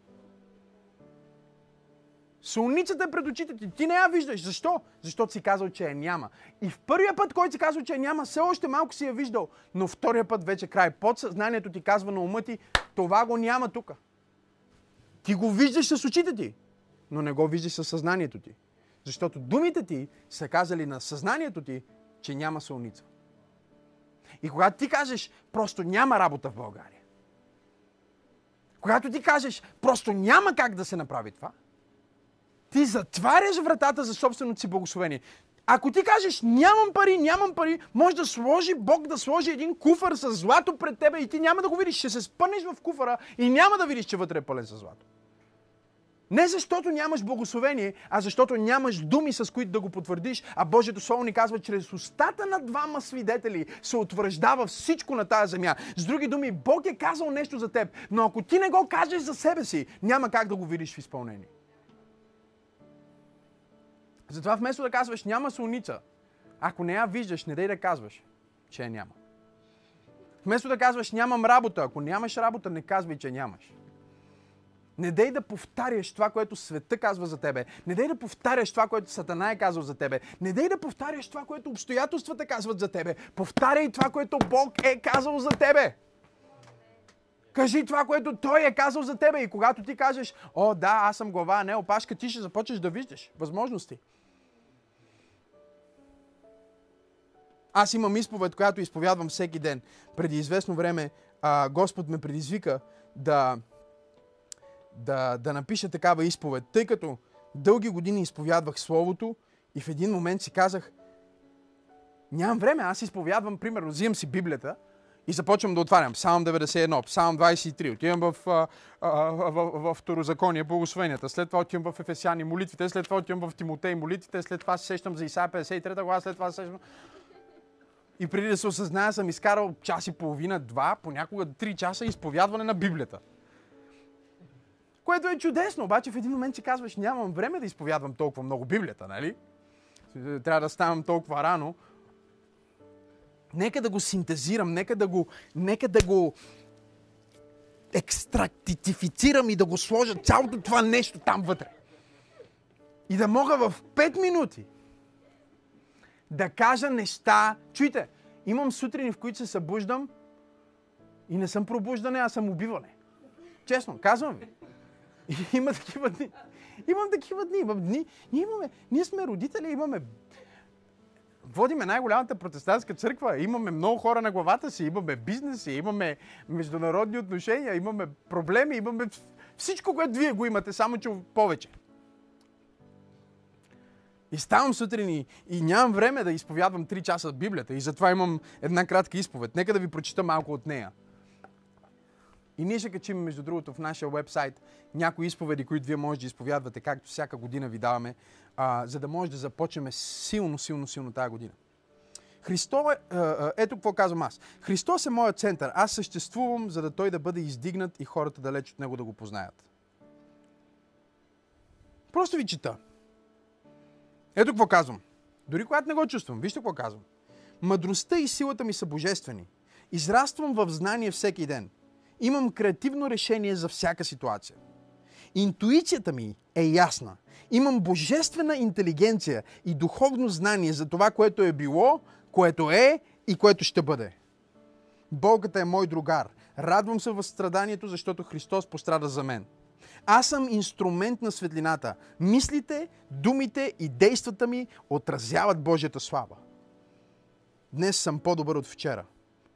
Солницата е пред очите ти. Ти не я виждаш. Защо? Защото си казал, че я няма. И в първия път, който си казал, че я няма, все още малко си я виждал. Но втория път вече край. Подсъзнанието ти казва на ума ти, това го няма тук. Ти го виждаш с очите ти, но не го виждаш със съзнанието ти. Защото думите ти са казали на съзнанието ти, че няма солница. И когато ти кажеш, просто няма работа в България, когато ти кажеш, просто няма как да се направи това, ти затваряш вратата за собственото си благословение. Ако ти кажеш, нямам пари, нямам пари, може да сложи Бог да сложи един куфър с злато пред тебе и ти няма да го видиш. Ще се спънеш в куфара и няма да видиш, че вътре е пълен с злато. Не защото нямаш благословение, а защото нямаш думи, с които да го потвърдиш, а Божието Слово ни казва, чрез устата на двама свидетели се утвърждава всичко на тази земя. С други думи, Бог е казал нещо за теб, но ако ти не го кажеш за себе си, няма как да го видиш в изпълнение. Затова вместо да казваш няма солница, ако не я виждаш, не дай да казваш, че я няма. Вместо да казваш нямам работа, ако нямаш работа, не казвай, че нямаш. Не дей да повтаряш това, което света казва за тебе. Не дей да повтаряш това, което Сатана е казал за тебе. Не дей да повтаряш това, което обстоятелствата казват за тебе. Повтаряй това, което Бог е казал за тебе. Кажи това, което Той е казал за тебе. И когато ти кажеш, о да, аз съм глава, а не опашка, ти ще започнеш да виждаш възможности. Аз имам изповед, която изповядвам всеки ден. Преди известно време а, Господ ме предизвика да, да, да напиша такава изповед, тъй като дълги години изповядвах Словото и в един момент си казах, нямам време, аз изповядвам, примерно, взимам си Библията и започвам да отварям. Псалм 91, Псалм 23, отивам в, в, в, в, в Второзаконие, благословенията, след това отивам в Ефесяни молитвите, след това отивам в Тимотей молитвите, след това се сещам за Исаия 53 глава, след това се сещам... И преди да се осъзная, съм изкарал час и половина, два, понякога три часа изповядване на Библията. Което е чудесно, обаче в един момент си казваш, нямам време да изповядвам толкова много Библията, нали? Трябва да ставам толкова рано. Нека да го синтезирам, нека да го, нека да го екстрактифицирам и да го сложа цялото това нещо там вътре. И да мога в 5 минути да кажа неща. Чуйте, имам сутрини, в които се събуждам и не съм пробуждане, а съм убиване. Честно, казвам ви. И има такива дни. Имам такива дни. Имам дни. Ние, имаме, ние сме родители, имаме водиме най-голямата протестантска църква, имаме много хора на главата си, имаме бизнеси, имаме международни отношения, имаме проблеми, имаме всичко, което вие го имате, само че повече. И ставам сутрин и, и нямам време да изповядвам 3 часа Библията и затова имам една кратка изповед. Нека да ви прочита малко от нея. И ние ще качим, между другото, в нашия вебсайт някои изповеди, които вие можете да изповядвате, както всяка година ви даваме, а, за да може да започнем силно, силно, силно тази година. Христо е, ето какво казвам аз. Христос е моят център. Аз съществувам, за да той да бъде издигнат и хората далеч от него да го познаят. Просто ви чета. Ето какво казвам. Дори когато не го чувствам, вижте какво казвам. Мъдростта и силата ми са божествени. Израствам в знание всеки ден. Имам креативно решение за всяка ситуация. Интуицията ми е ясна. Имам божествена интелигенция и духовно знание за това, което е било, което е и което ще бъде. Болката е мой другар. Радвам се в страданието, защото Христос пострада за мен. Аз съм инструмент на светлината. Мислите, думите и действата ми отразяват Божията слава. Днес съм по-добър от вчера.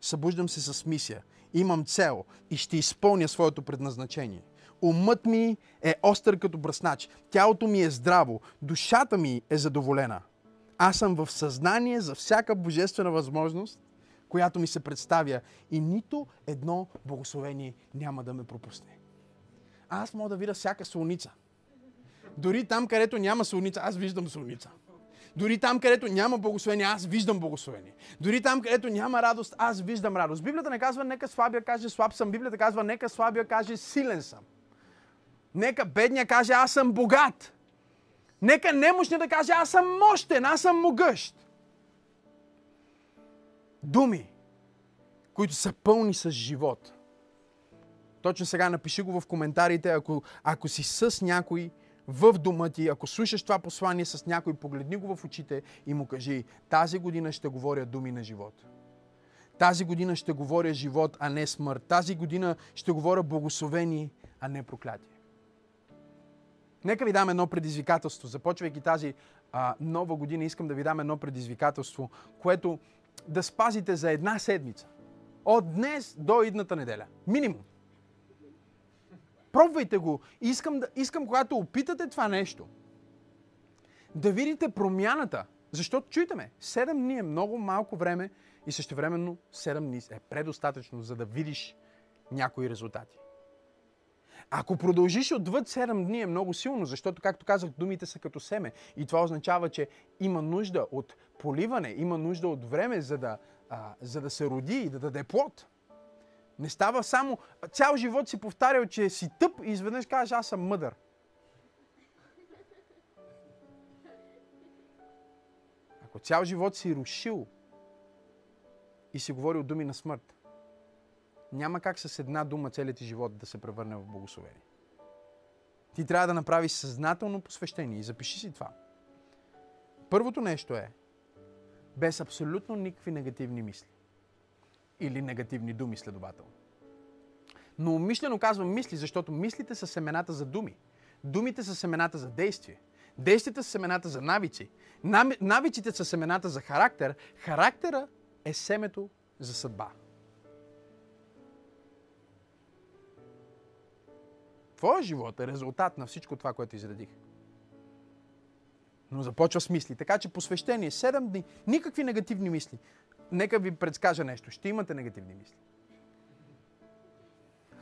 Събуждам се с мисия. Имам цел и ще изпълня своето предназначение. Умът ми е остър като бръснач. Тялото ми е здраво. Душата ми е задоволена. Аз съм в съзнание за всяка божествена възможност, която ми се представя и нито едно благословение няма да ме пропусне. Аз мога да видя всяка солница. Дори там, където няма солница, аз виждам солница. Дори там, където няма благословение, аз виждам благословение. Дори там, където няма радост, аз виждам радост. Библията не казва, нека слабия каже, слаб съм. Библията казва, нека слабия каже, силен съм. Нека бедния каже, аз съм богат. Нека немощния да каже, аз съм мощен, аз съм могъщ. Думи, които са пълни с живот. Точно сега напиши го в коментарите, ако, ако си с някой, в дома ти, ако слушаш това послание с някой, погледни го в очите и му кажи, тази година ще говоря думи на живот. Тази година ще говоря живот, а не смърт. Тази година ще говоря благословени, а не проклятие. Нека ви дам едно предизвикателство. Започвайки тази а, нова година, искам да ви дам едно предизвикателство, което да спазите за една седмица. От днес до идната неделя. Минимум. Пробвайте го. Искам, да, искам когато опитате това нещо, да видите промяната. Защото, чуйте ме, 7 дни е много малко време и същевременно 7 дни е предостатъчно, за да видиш някои резултати. Ако продължиш отвъд 7 дни е много силно, защото, както казах, думите са като семе. И това означава, че има нужда от поливане, има нужда от време, за да, а, за да се роди и да даде плод. Не става само... Цял живот си повтарял, че си тъп и изведнъж кажеш, аз съм мъдър. Ако цял живот си рушил и си говорил думи на смърт, няма как с една дума целият ти живот да се превърне в благословение. Ти трябва да направиш съзнателно посвещение и запиши си това. Първото нещо е без абсолютно никакви негативни мисли. Или негативни думи, следователно. Но умишлено казвам мисли, защото мислите са семената за думи. Думите са семената за действие. Действията са семената за навици. Навиците са семената за характер. Характера е семето за съдба. Твоя живот е резултат на всичко това, което изредих. Но започва с мисли. Така че посвещение 7 дни, никакви негативни мисли. Нека ви предскажа нещо. Ще имате негативни мисли.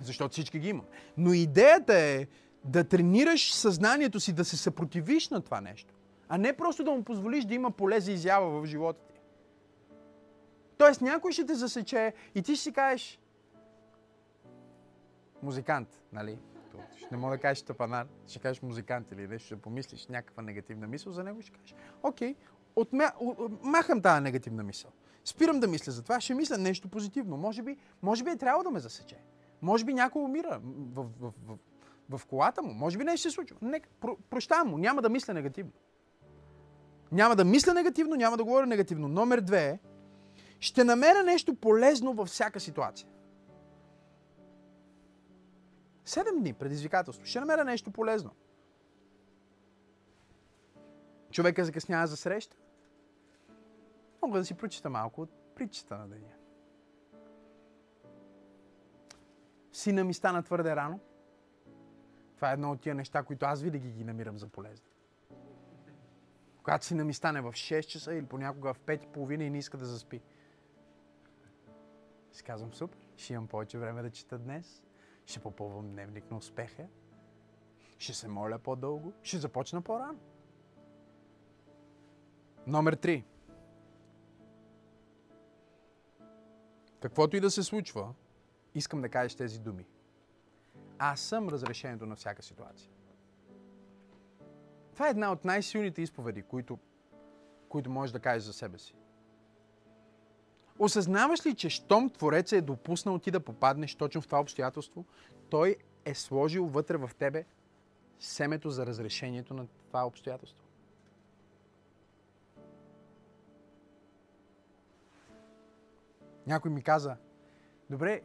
Защото всички ги имам. Но идеята е да тренираш съзнанието си да се съпротивиш на това нещо. А не просто да му позволиш да има поле за изява в живота ти. Тоест някой ще те засече и ти ще си кажеш музикант, нали? Ще не мога да кажеш тъпанар, ще кажеш музикант или нещо, ще помислиш някаква негативна мисъл за него, ще кажеш, окей, отмя... махам тази негативна мисъл. Спирам да мисля за това, ще мисля нещо позитивно. Може би, може би е трябва да ме засече. Може би някой умира в, в, в, в, колата му. Може би нещо се случва. Нека, про, прощавам му, няма да мисля негативно. Няма да мисля негативно, няма да говоря негативно. Номер две е, ще намеря нещо полезно във всяка ситуация. Седем дни предизвикателство. Ще намеря нещо полезно. Човека закъснява за среща. Мога да си прочита малко от притчата на деня. Сина ми стана твърде рано. Това е едно от тия неща, които аз винаги ги намирам за полезни. Когато сина ми стане в 6 часа или понякога в 5 и половина и не иска да заспи. Си казвам, супер, ще имам повече време да чета днес. Ще попълвам дневник на успеха. Ще се моля по-дълго. Ще започна по-рано. Номер 3. Каквото и да се случва, искам да кажеш тези думи. Аз съм разрешението на всяка ситуация. Това е една от най-силните изповеди, които, които можеш да кажеш за себе си. Осъзнаваш ли, че щом Творец е допуснал ти да попаднеш точно в това обстоятелство, той е сложил вътре в тебе семето за разрешението на това обстоятелство? Някой ми каза, добре,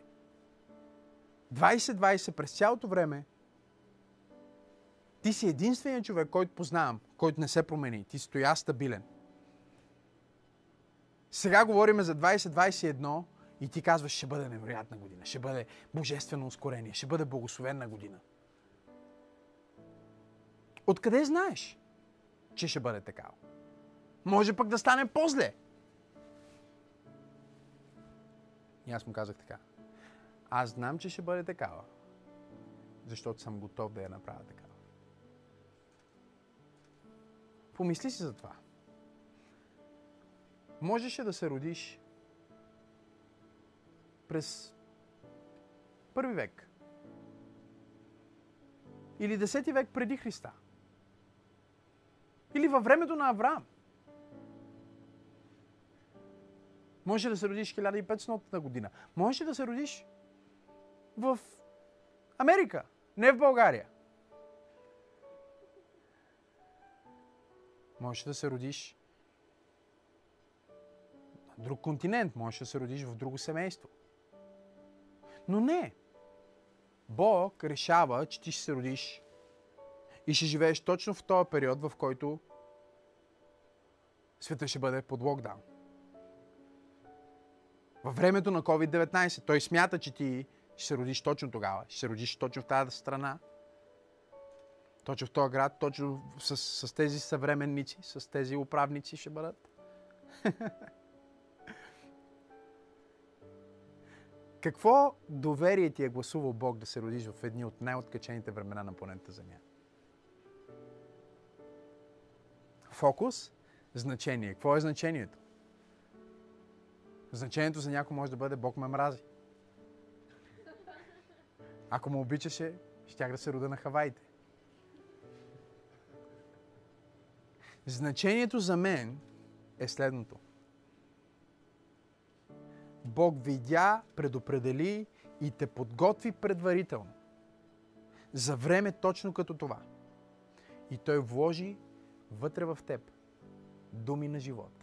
20-20 през цялото време ти си единственият човек, който познавам, който не се промени. Ти стоя стабилен. Сега говорим за 2021 и ти казваш, ще бъде невероятна година, ще бъде божествено ускорение, ще бъде благословена година. Откъде знаеш, че ще бъде такава? Може пък да стане по-зле. И аз му казах така. Аз знам, че ще бъде такава, защото съм готов да я направя такава. Помисли си за това. Можеше да се родиш през първи век. Или десети век преди Христа. Или във времето на Авраам. Може да се родиш 1500 година. Може да се родиш в Америка, не в България. Можеш да се родиш на друг континент, можеш да се родиш в друго семейство. Но не. Бог решава, че ти ще се родиш и ще живееш точно в този период, в който света ще бъде под локдаун. Във времето на COVID-19 той смята, че ти ще се родиш точно тогава. Ще се родиш точно в тази страна. Точно в този град, точно с, с тези съвременници, с тези управници ще бъдат. Какво доверие ти е гласувал Бог да се родиш в едни от най-откачените времена на планета Земя? Фокус, значение. Какво е значението? Значението за някой може да бъде Бог ме мрази. Ако му обичаше, щях да се рода на Хаваите. Значението за мен е следното. Бог видя, предопредели и те подготви предварително за време точно като това. И Той вложи вътре в теб думи на живот.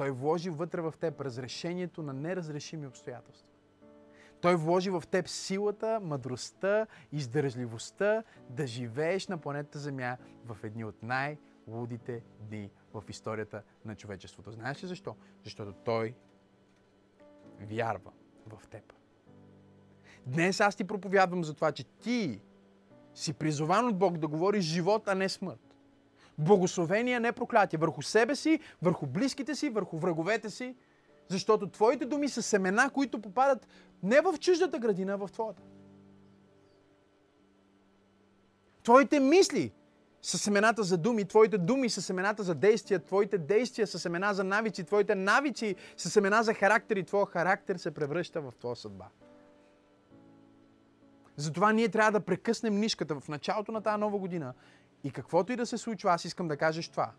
Той вложи вътре в теб разрешението на неразрешими обстоятелства. Той вложи в теб силата, мъдростта, издържливостта да живееш на планетата Земя в едни от най-лудите дни в историята на човечеството. Знаеш ли защо? Защото Той вярва в теб. Днес аз ти проповядвам за това, че ти си призован от Бог да говориш живот, а не смърт. Благословение, не проклятие. Върху себе си, върху близките си, върху враговете си. Защото твоите думи са семена, които попадат не в чуждата градина, а в твоята. Твоите мисли са семената за думи, твоите думи са семената за действия, твоите действия са семена за навици, твоите навици са семена за характер и твоя характер се превръща в твоя съдба. Затова ние трябва да прекъснем нишката в началото на тази нова година и каквото и да се случва, аз искам да кажеш това.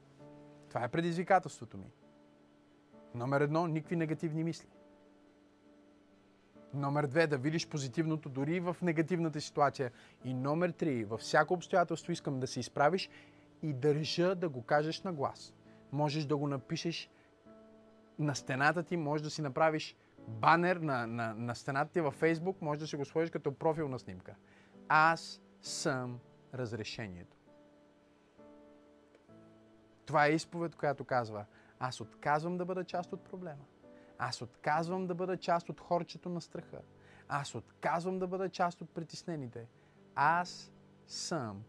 Това е предизвикателството ми. Номер едно, никакви негативни мисли. Номер две, да видиш позитивното дори в негативната ситуация. И номер три, във всяко обстоятелство искам да се изправиш и държа да го кажеш на глас. Можеш да го напишеш на стената ти, можеш да си направиш банер на, на, на стената ти във Фейсбук, можеш да си го сложиш като профилна снимка. Аз съм разрешението. Това е изповед, която казва, аз отказвам да бъда част от проблема. Аз отказвам да бъда част от хорчето на страха. Аз отказвам да бъда част от притеснените. Аз съм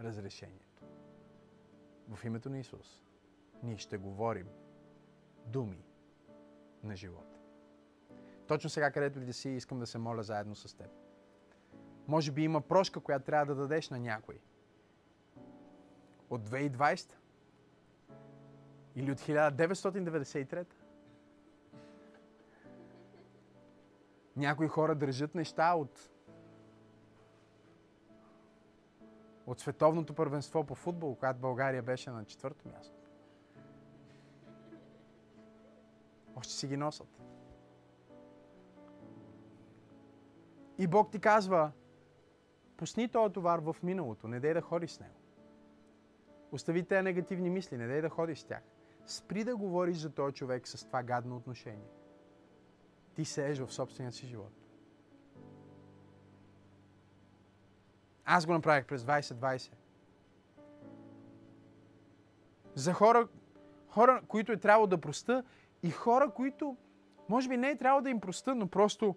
разрешението. В името на Исус ние ще говорим думи на живота. Точно сега, където и да си, искам да се моля заедно с теб. Може би има прошка, която трябва да дадеш на някой. От 2020 или от 1993 Някои хора държат неща от от световното първенство по футбол, когато България беше на четвърто място. Още си ги носят. И Бог ти казва, пусни този товар в миналото, не дай да ходиш с него. Остави тези негативни мисли, не дай да ходиш с тях. Спри да говориш за този човек с това гадно отношение ти сееш в собствения си живот. Аз го направих през 2020. За хора, хора, които е трябвало да проста и хора, които може би не е трябвало да им проста, но просто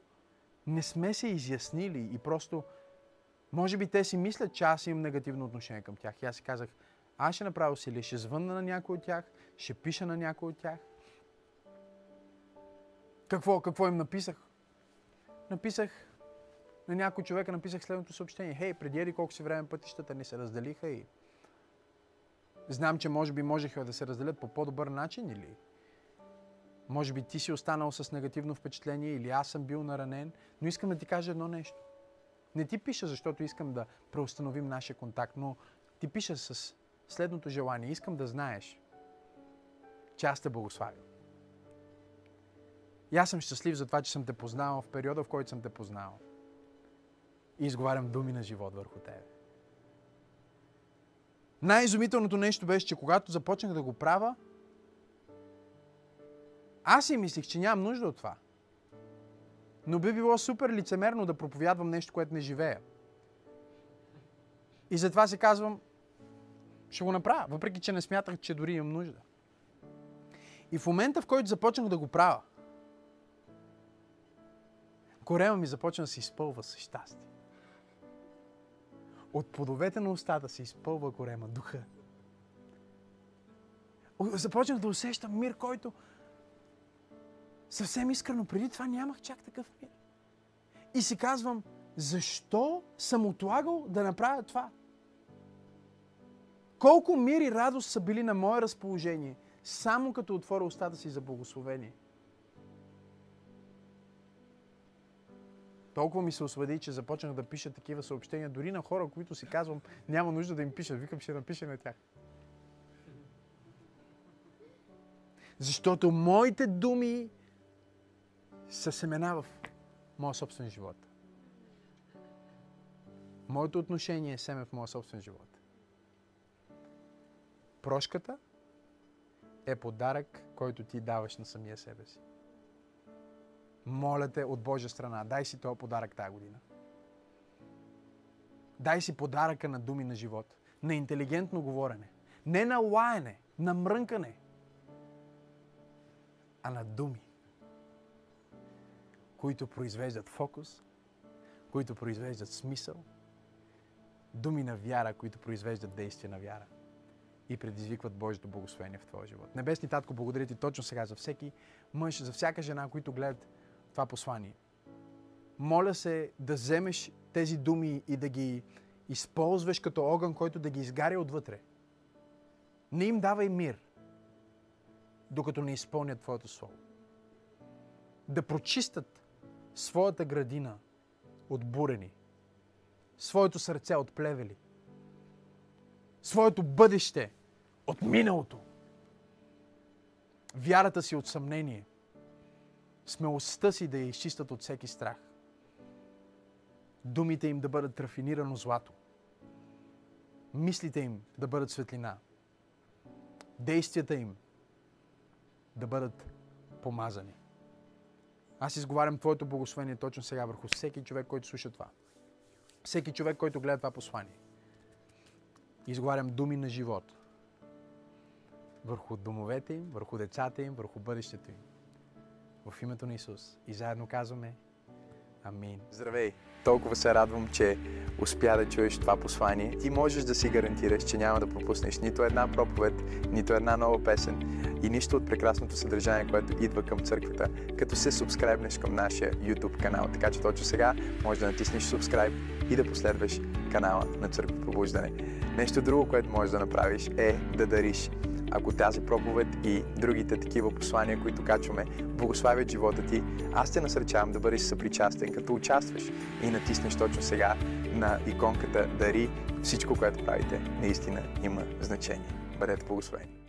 не сме се изяснили и просто може би те си мислят, че аз имам негативно отношение към тях. И аз си казах, аз ще направя усилие, ще звънна на някой от тях, ще пиша на някой от тях какво, какво им написах? Написах на някой човека, написах следното съобщение. Хей, преди еди колко си време пътищата ни се разделиха и знам, че може би можеха да се разделят по по-добър начин или може би ти си останал с негативно впечатление или аз съм бил наранен, но искам да ти кажа едно нещо. Не ти пиша, защото искам да преустановим нашия контакт, но ти пиша с следното желание. Искам да знаеш, че аз те благославям. И аз съм щастлив за това, че съм те познал в периода, в който съм те познал. И изговарям думи на живот върху тебе. Най-изумителното нещо беше, че когато започнах да го правя, аз си мислих, че нямам нужда от това. Но би било супер лицемерно да проповядвам нещо, което не живея. И затова си казвам, ще го направя, въпреки че не смятах, че дори имам нужда. И в момента, в който започнах да го правя, корема ми започна да се изпълва с щастие. От плодовете на устата се изпълва корема, духа. Започнах да усещам мир, който съвсем искрено преди това нямах чак такъв мир. И си казвам, защо съм отлагал да направя това? Колко мир и радост са били на мое разположение, само като отворя устата си за благословение. Толкова ми се освободи, че започнах да пиша такива съобщения, дори на хора, които си казвам, няма нужда да им пиша. Викам, ще напиша на тях. Защото моите думи са семена в моя собствен живот. Моето отношение е семе в моя собствен живот. Прошката е подарък, който ти даваш на самия себе си. Моля те от Божия страна, дай си този подарък тази година. Дай си подаръка на думи на живот, на интелигентно говорене. Не на лаене, на мрънкане, а на думи, които произвеждат фокус, които произвеждат смисъл, думи на вяра, които произвеждат действие на вяра и предизвикват Божието благословение в твоя живот. Небесни Татко, благодаря ти точно сега за всеки мъж, за всяка жена, които гледат това послание. Моля се да вземеш тези думи и да ги използваш като огън, който да ги изгаря отвътре. Не им давай мир, докато не изпълнят Твоето Слово. Да прочистят своята градина от бурени, своето сърце от плевели, своето бъдеще от миналото, вярата си от съмнение, смелостта си да я изчистят от всеки страх, думите им да бъдат рафинирано злато, мислите им да бъдат светлина, действията им да бъдат помазани. Аз изговарям Твоето благословение точно сега върху всеки човек, който слуша това. Всеки човек, който гледа това послание. Изговарям думи на живот. Върху домовете им, върху децата им, върху бъдещето им. В името на Исус. И заедно казваме Амин. Здравей! Толкова се радвам, че успя да чуеш това послание. Ти можеш да си гарантираш, че няма да пропуснеш нито една проповед, нито една нова песен и нищо от прекрасното съдържание, което идва към църквата, като се субскрайбнеш към нашия YouTube канал. Така че точно сега можеш да натиснеш субскрайб и да последваш канала на Църква Пробуждане. Нещо друго, което можеш да направиш е да дариш ако тази проповед и другите такива послания, които качваме, благославят живота ти, аз те насърчавам да бъдеш съпричастен, като участваш и натиснеш точно сега на иконката Дари. Всичко, което правите, наистина има значение. Бъдете благословени!